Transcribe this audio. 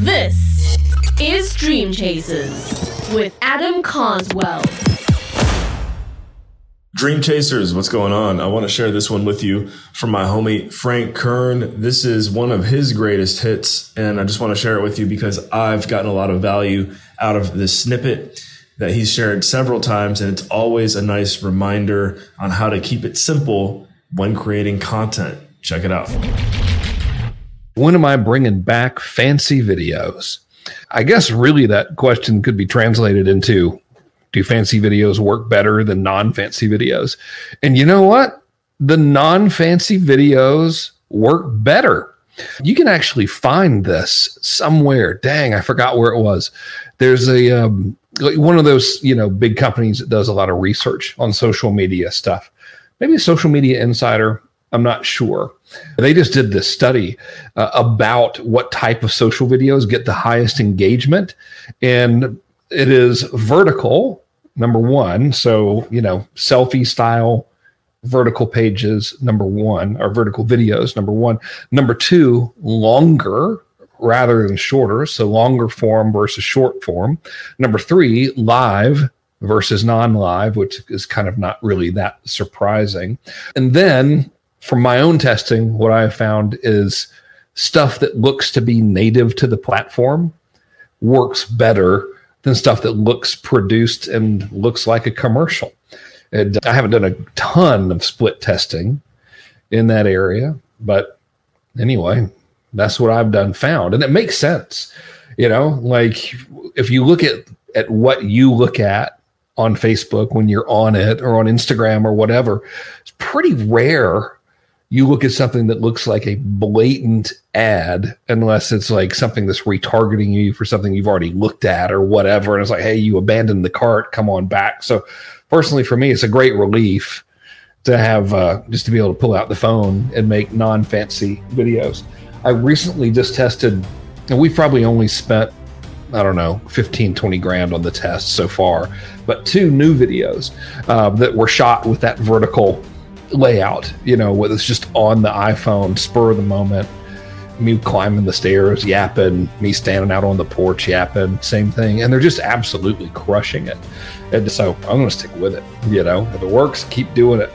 This is Dream Chasers with Adam Carswell. Dream Chasers, what's going on? I want to share this one with you from my homie Frank Kern. This is one of his greatest hits, and I just want to share it with you because I've gotten a lot of value out of this snippet that he's shared several times, and it's always a nice reminder on how to keep it simple when creating content. Check it out. When am I bringing back fancy videos? I guess really that question could be translated into do fancy videos work better than non fancy videos? And you know what? The non fancy videos work better. You can actually find this somewhere. Dang, I forgot where it was. There's a um, one of those you know big companies that does a lot of research on social media stuff. Maybe Social Media Insider. I'm not sure. They just did this study uh, about what type of social videos get the highest engagement, and it is vertical number one. So you know selfie style vertical pages number one or vertical videos number one. Number two longer rather than shorter so longer form versus short form. Number three live versus non-live which is kind of not really that surprising. And then from my own testing what i have found is stuff that looks to be native to the platform works better than stuff that looks produced and looks like a commercial. And I haven't done a ton of split testing in that area, but anyway, that's what I've done found, and it makes sense. You know, like if you look at at what you look at on Facebook when you're on it or on Instagram or whatever, it's pretty rare you look at something that looks like a blatant ad, unless it's like something that's retargeting you for something you've already looked at or whatever. And it's like, hey, you abandoned the cart, come on back. So, personally, for me, it's a great relief to have uh, just to be able to pull out the phone and make non fancy videos. I recently just tested, and we've probably only spent, I don't know, 15, 20 grand on the test so far, but two new videos uh, that were shot with that vertical layout, you know, whether it's just on the iPhone, spur of the moment, me climbing the stairs, yapping, me standing out on the porch, yapping, same thing. And they're just absolutely crushing it. And so I'm going to stick with it. You know, if it works, keep doing it.